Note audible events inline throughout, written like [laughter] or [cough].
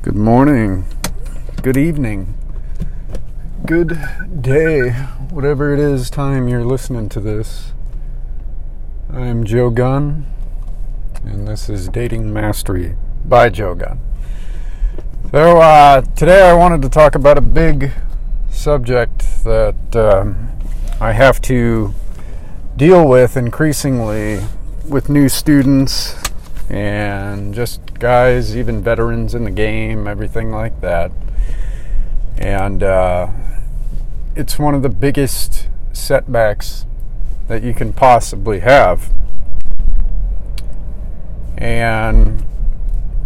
Good morning, good evening, good day, whatever it is time you're listening to this. I'm Joe Gunn, and this is Dating Mastery by Joe Gunn. So, uh, today I wanted to talk about a big subject that um, I have to deal with increasingly with new students and just guys, even veterans in the game, everything like that. And uh, it's one of the biggest setbacks that you can possibly have. And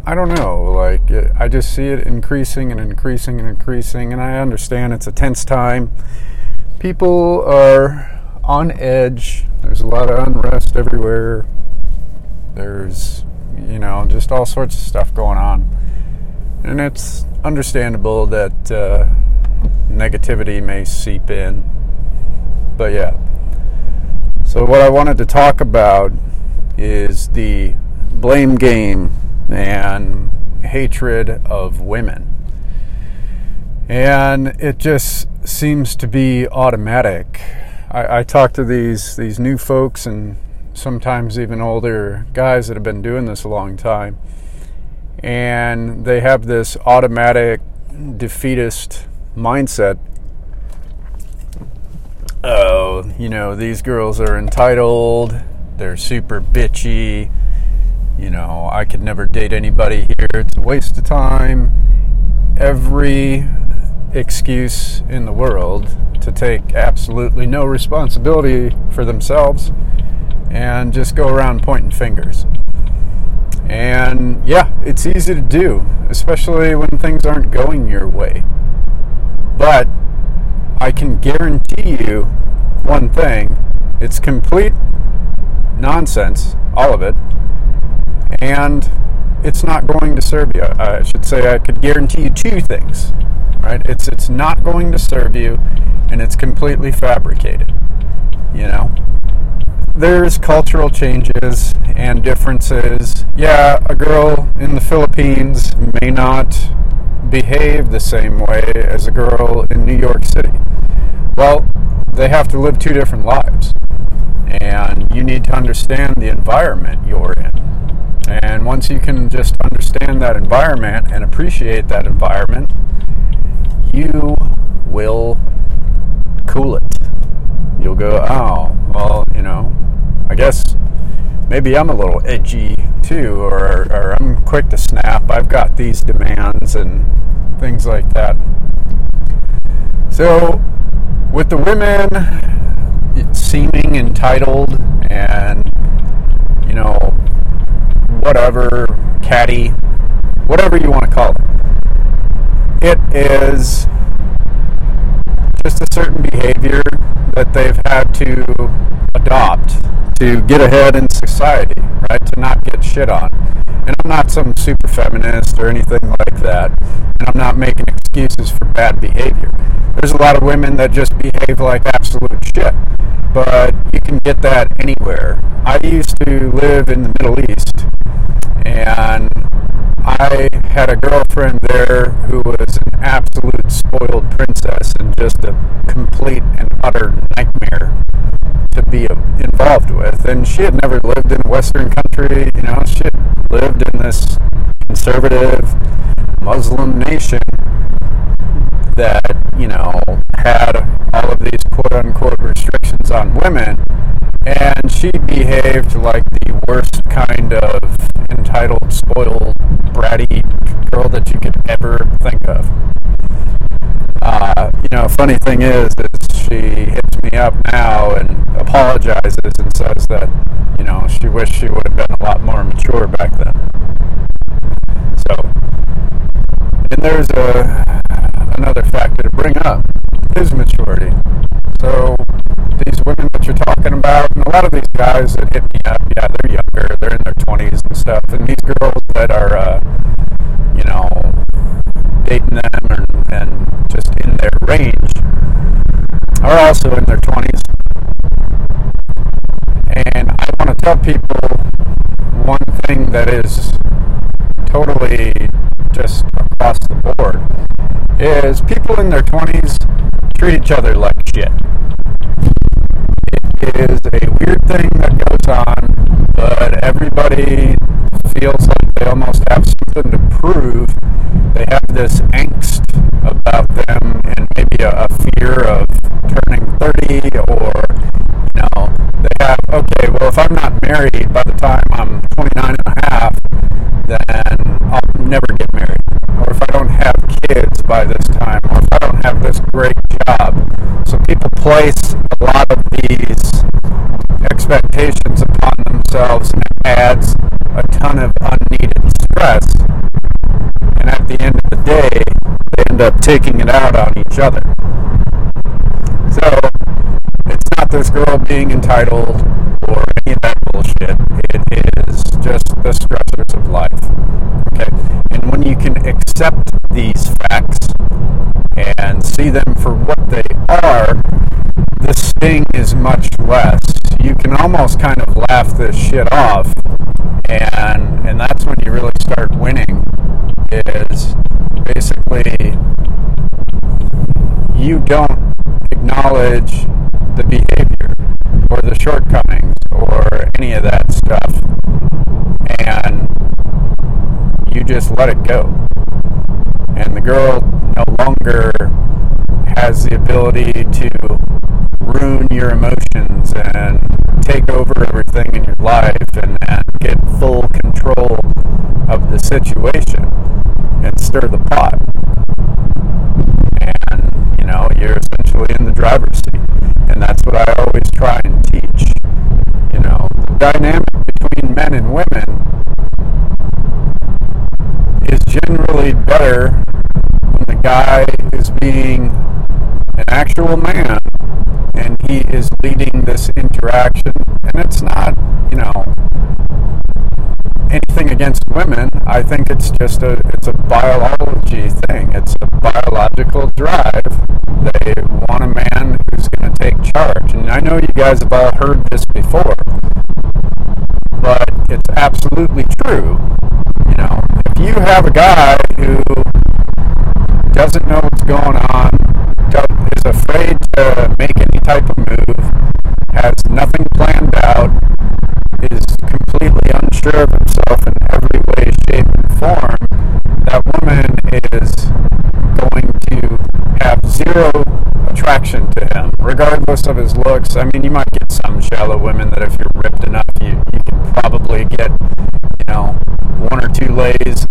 I don't know, like, I just see it increasing and increasing and increasing, and I understand it's a tense time. People are on edge, there's a lot of unrest everywhere. There's you know, just all sorts of stuff going on. And it's understandable that uh, negativity may seep in. But yeah. So, what I wanted to talk about is the blame game and hatred of women. And it just seems to be automatic. I, I talk to these these new folks and sometimes even older guys that have been doing this a long time. And they have this automatic defeatist mindset. Oh, you know, these girls are entitled, they're super bitchy. You know, I could never date anybody here, it's a waste of time. Every excuse in the world to take absolutely no responsibility for themselves and just go around pointing fingers. And yeah, it's easy to do, especially when things aren't going your way. But I can guarantee you one thing it's complete nonsense, all of it, and it's not going to serve you. I should say I could guarantee you two things, right? It's it's not going to serve you, and it's completely fabricated. You know, there's cultural changes and differences. Yeah, a girl in the Philippines may not behave the same way as a girl in New York City. Well, they have to live two different lives. And you need to understand the environment you're in. And once you can just understand that environment and appreciate that environment, you will cool it. You'll go, oh, well, you know, I guess maybe I'm a little edgy too, or, or I'm quick to snap. I've got these demands and things like that. So, with the women seeming entitled and, you know, whatever, catty, whatever you want to call it, it is just a certain behavior that they've had to adopt to get ahead in society, right? To not get shit on. And I'm not some super feminist or anything like that. And I'm not making excuses for bad behavior. There's a lot of women that just behave like absolute shit. But you can get that anywhere. I used to live in the Middle East and I had a girlfriend there who was an absolute spoiled princess and just a complete and utter nightmare to be involved with. And she had never lived in a Western country, you know, she lived in this conservative Muslim nation that, you know, had all of these quote unquote restrictions on women. And she behaved like the worst kind of entitled, spoiled, bratty girl that you could ever think of. Uh, you know, funny thing is, is she hits me up now and apologizes and says that, you know, she wished she would have been a lot more mature back then. So, and there's a another factor to bring up is maturity. So these women that you're talking about, and a lot of these guys that hit me up, yeah, they're younger, they're in their 20s and stuff, and these girls that are, uh, you know, dating them and, and just in their range are also in their 20s. And I want to tell people one thing that is totally just across the board is people in their 20s treat each other like shit. It is a weird thing that goes on, but everybody feels like they almost have something to prove. They have this angst about them and maybe a, a fear of turning 30 or, you know, they have, okay, well, if I'm not married by the time I'm 29 and a half, then I'll never get married. Or if I don't have kids by this time, or if I don't have this great job. So people place a lot of these expectations upon themselves and it adds a ton of unneeded stress. And at the end of the day, they end up taking it out on each other. So it's not this girl being entitled any of that bullshit. It is just the stressors of life. Okay? And when you can accept these facts and see them for what they are, the sting is much less. You can almost kind of laugh this shit off and and that's when you really start winning is basically you don't acknowledge the behavior or the shortcomings or any of that stuff and you just let it go and the girl no longer has the ability to ruin your emotions and take over everything in your life and, and get full control of the situation and stir the pot. And, you know, you're essentially in the driver's seat. And that's what I always try and teach. You know, the dynamic between men and women is generally better when the guy is being an actual man and he is leading this interaction. And it's not, you know, anything against women. I think it's just a it's a biology thing. It's a biological drive. They want a man who's going to take charge. And I know you guys have all heard this before, but it's absolutely true. You know, if you have a guy who doesn't know what's going on, is afraid to make any type of move, has nothing planned out, is completely unsure of himself in every way, shape, and form, that woman is going to have zero attraction to him, regardless of his looks. I mean, you might get some shallow women that if you're ripped enough, you, you can probably get, you know, one or two lays,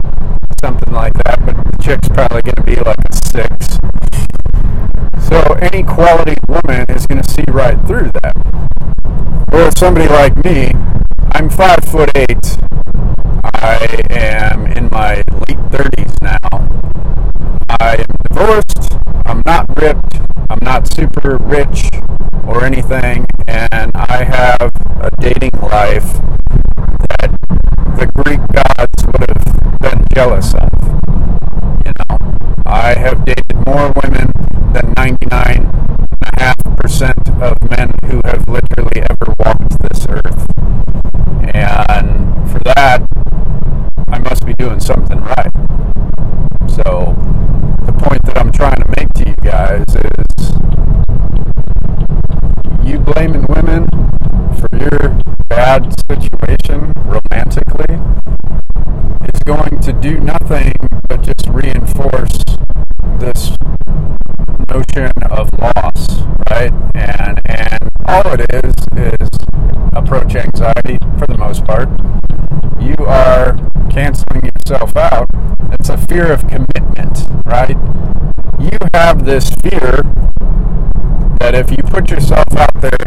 something like that, but the chick's probably going to be like a six. So any quality woman is going to see right through that. Or somebody like me, I'm five foot eight. I am in my late 30s now. I am divorced. I'm not ripped. I'm not super rich or anything. And I have a dating life that the Greek gods would have been jealous of. You know, I have dated more women than 99.5% of men who have literally ever walked this earth. And for that, I must be doing something right. So, the point that I'm trying to make to you guys is you blaming women for your bad situation romantically is going to do nothing but just reinforce this notion of loss, right? And all it is is approach anxiety for the most part. You are canceling yourself out. It's a fear of commitment, right? You have this fear that if you put yourself out there,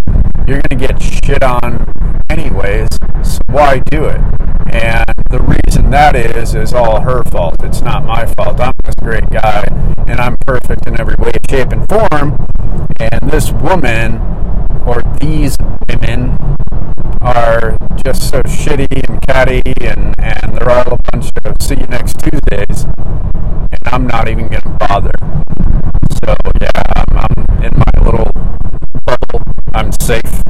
you're going to get shit on anyways. So why do it? And the reason that is is all her fault. It's not my fault. I'm this great guy and I'm perfect in every way, shape, and form. And this woman or these women are just so shitty and catty and, and they're all a bunch of see you next Tuesdays and I'm not even going to bother. So yeah, I'm, I'm in my little bubble. I'm safe.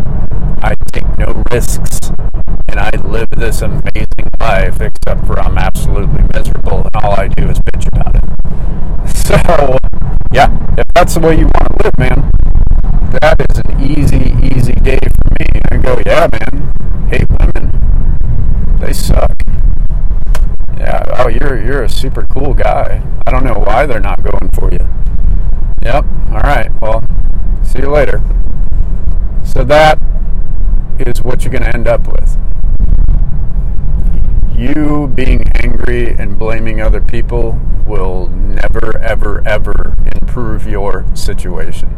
I take no risks and I live this amazing life except for I'm absolutely miserable and all I do is bitch about it. [laughs] So yeah, if that's the way you want to live, man, that is an easy, easy day for me. I go, yeah, man, hate women. They suck. Yeah, oh, you're you're a super cool guy. I don't know why they're not going for you. Yep. All right. Well, see you later. So that is what you're going to end up with. You being angry and blaming other people will never, ever, ever improve your situation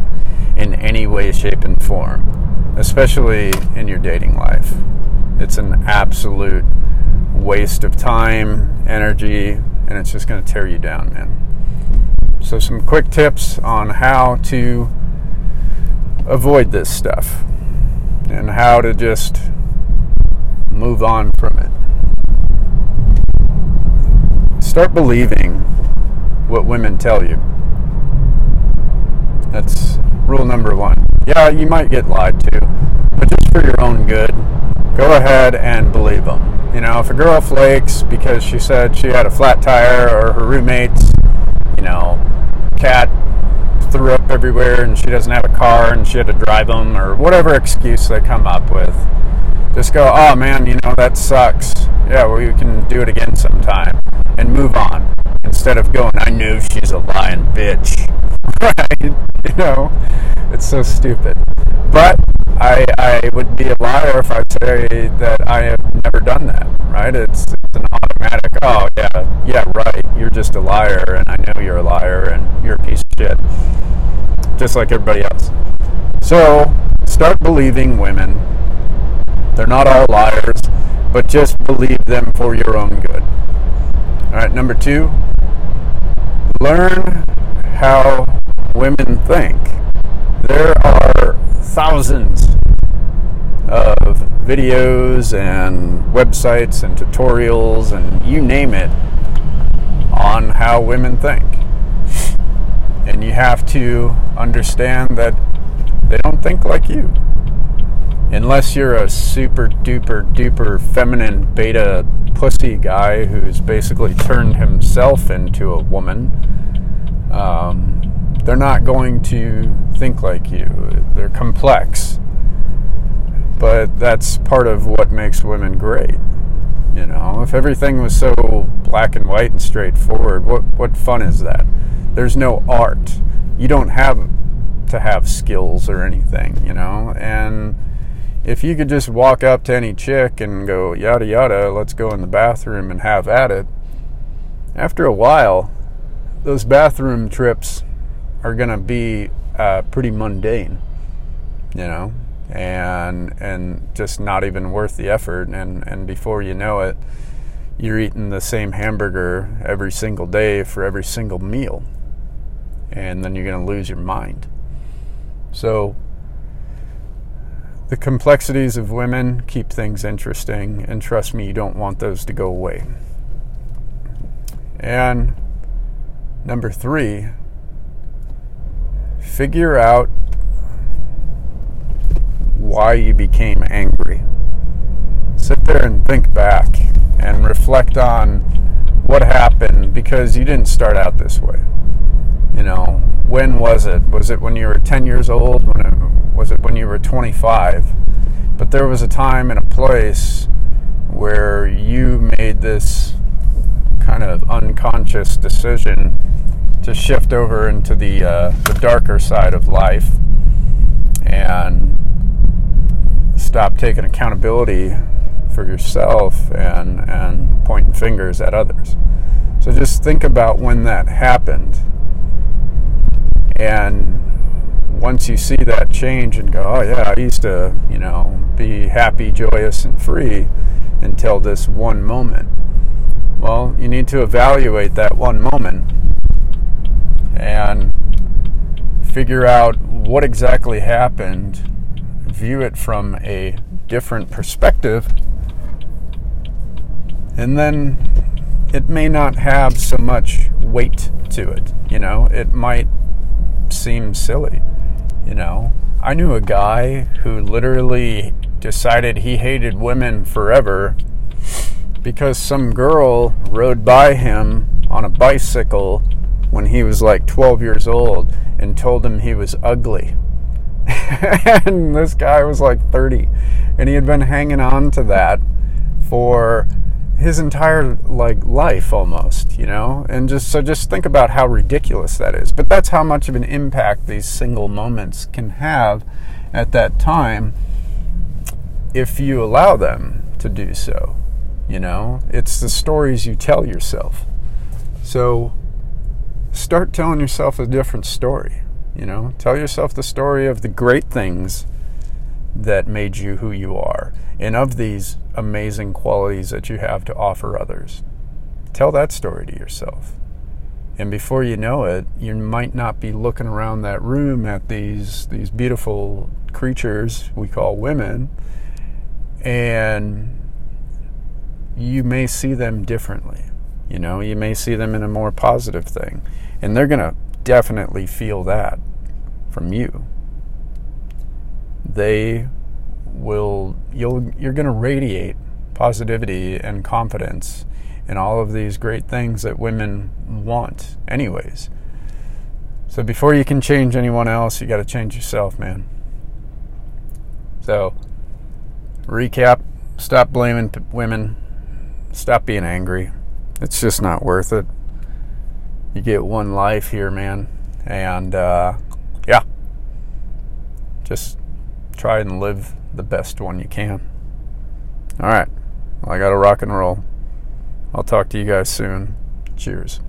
in any way, shape, and form, especially in your dating life. It's an absolute waste of time, energy, and it's just going to tear you down, man. So, some quick tips on how to avoid this stuff and how to just move on from it. Start believing what women tell you. That's rule number one. Yeah, you might get lied to, but just for your own good, go ahead and believe them. You know, if a girl flakes because she said she had a flat tire or her roommate's, you know, cat threw up everywhere and she doesn't have a car and she had to drive them or whatever excuse they come up with, just go, oh man, you know, that sucks. Yeah, well, you can do it again sometime and move on instead of going, I know she's a lying bitch. [laughs] right? Know, it's so stupid. But I, I would be a liar if I say that I have never done that, right? It's, it's an automatic, oh, yeah, yeah, right, you're just a liar, and I know you're a liar, and you're a piece of shit. Just like everybody else. So, start believing women they're not all liars, but just believe them for your own good. All right, number two, learn how women think. There are thousands of videos and websites and tutorials and you name it on how women think. And you have to understand that they don't think like you unless you're a super duper duper feminine beta pussy guy who's basically turned himself into a woman, um, they're not going to think like you. They're complex. But that's part of what makes women great. You know, if everything was so black and white and straightforward, what, what fun is that? There's no art. You don't have to have skills or anything, you know? And if you could just walk up to any chick and go yada yada, let's go in the bathroom and have at it. After a while, those bathroom trips are going to be uh, pretty mundane, you know, and and just not even worth the effort. And and before you know it, you're eating the same hamburger every single day for every single meal, and then you're going to lose your mind. So the complexities of women keep things interesting, and trust me, you don't want those to go away. And number three, figure out why you became angry. Sit there and think back and reflect on what happened because you didn't start out this way. You know, when was it? Was it when you were 10 years old? When it, was it when you were 25? But there was a time and a place where you made this kind of unconscious decision to shift over into the uh, the darker side of life and stop taking accountability for yourself and and pointing fingers at others. So just think about when that happened and once you see that change and go, oh yeah, I used to, you know, be happy, joyous, and free until this one moment. Well, you need to evaluate that one moment and figure out what exactly happened, view it from a different perspective, and then it may not have so much weight to it. You know, it might seem silly. You know, I knew a guy who literally decided he hated women forever because some girl rode by him on a bicycle when he was like 12 years old and told him he was ugly. [laughs] and this guy was like 30 and he had been hanging on to that for his entire like life almost, you know? And just so just think about how ridiculous that is. But that's how much of an impact these single moments can have at that time if you allow them to do so. You know, it's the stories you tell yourself. So start telling yourself a different story. You know, tell yourself the story of the great things that made you who you are and of these amazing qualities that you have to offer others. Tell that story to yourself. And before you know it, you might not be looking around that room at these these beautiful creatures we call women and you may see them differently. You know, you may see them in a more positive thing. And they're going to definitely feel that from you. They will you'll you're going to radiate positivity and confidence and all of these great things that women want anyways. So before you can change anyone else, you got to change yourself, man. So recap, stop blaming women, stop being angry. It's just not worth it you get one life here, man. And uh, yeah, just try and live the best one you can. All right. Well, I got to rock and roll. I'll talk to you guys soon. Cheers.